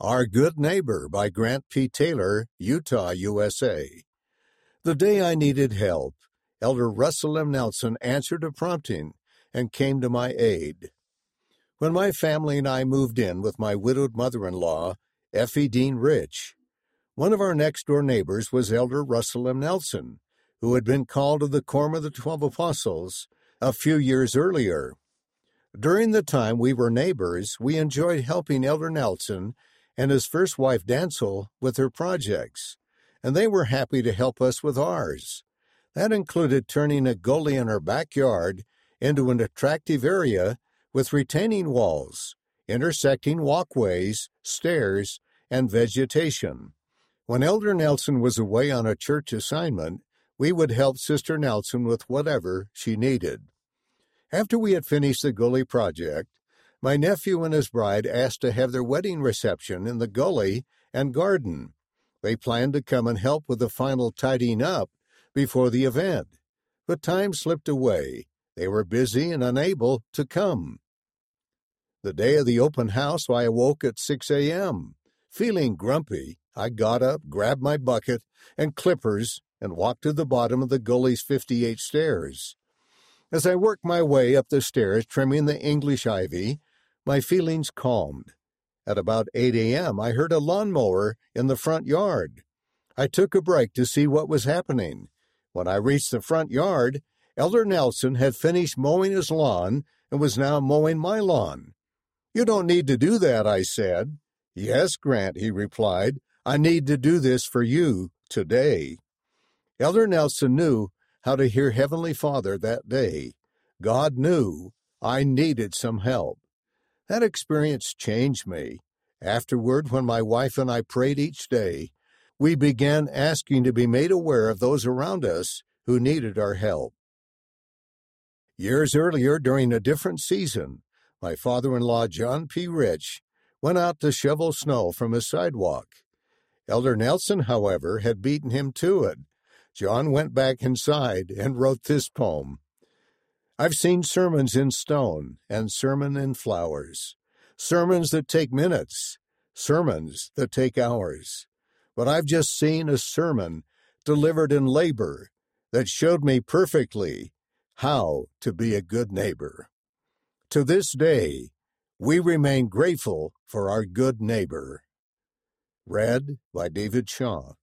Our Good Neighbor by Grant P. Taylor, Utah, USA. The day I needed help, Elder Russell M. Nelson answered a prompting and came to my aid. When my family and I moved in with my widowed mother in law, Effie Dean Rich, one of our next door neighbors was Elder Russell M. Nelson, who had been called to the Quorum of the Twelve Apostles a few years earlier. During the time we were neighbors, we enjoyed helping Elder Nelson and his first wife Dantzel with her projects, and they were happy to help us with ours. That included turning a gully in our backyard into an attractive area with retaining walls, intersecting walkways, stairs, and vegetation. When Elder Nelson was away on a church assignment, we would help Sister Nelson with whatever she needed. After we had finished the gully project, my nephew and his bride asked to have their wedding reception in the gully and garden. They planned to come and help with the final tidying up before the event, but time slipped away. They were busy and unable to come. The day of the open house, I awoke at 6 a.m. Feeling grumpy, I got up, grabbed my bucket and clippers, and walked to the bottom of the gully's 58 stairs. As I worked my way up the stairs, trimming the English ivy, my feelings calmed. At about 8 a.m., I heard a lawnmower in the front yard. I took a break to see what was happening. When I reached the front yard, Elder Nelson had finished mowing his lawn and was now mowing my lawn. You don't need to do that, I said. Yes, Grant, he replied. I need to do this for you today. Elder Nelson knew how to hear Heavenly Father that day. God knew I needed some help. That experience changed me. Afterward, when my wife and I prayed each day, we began asking to be made aware of those around us who needed our help. Years earlier, during a different season, my father in law, John P. Rich, went out to shovel snow from his sidewalk. Elder Nelson, however, had beaten him to it. John went back inside and wrote this poem I've seen sermons in stone and sermon in flowers, sermons that take minutes, sermons that take hours. But I've just seen a sermon delivered in labor that showed me perfectly how to be a good neighbor. To this day, we remain grateful for our good neighbor. Read by David Shaw.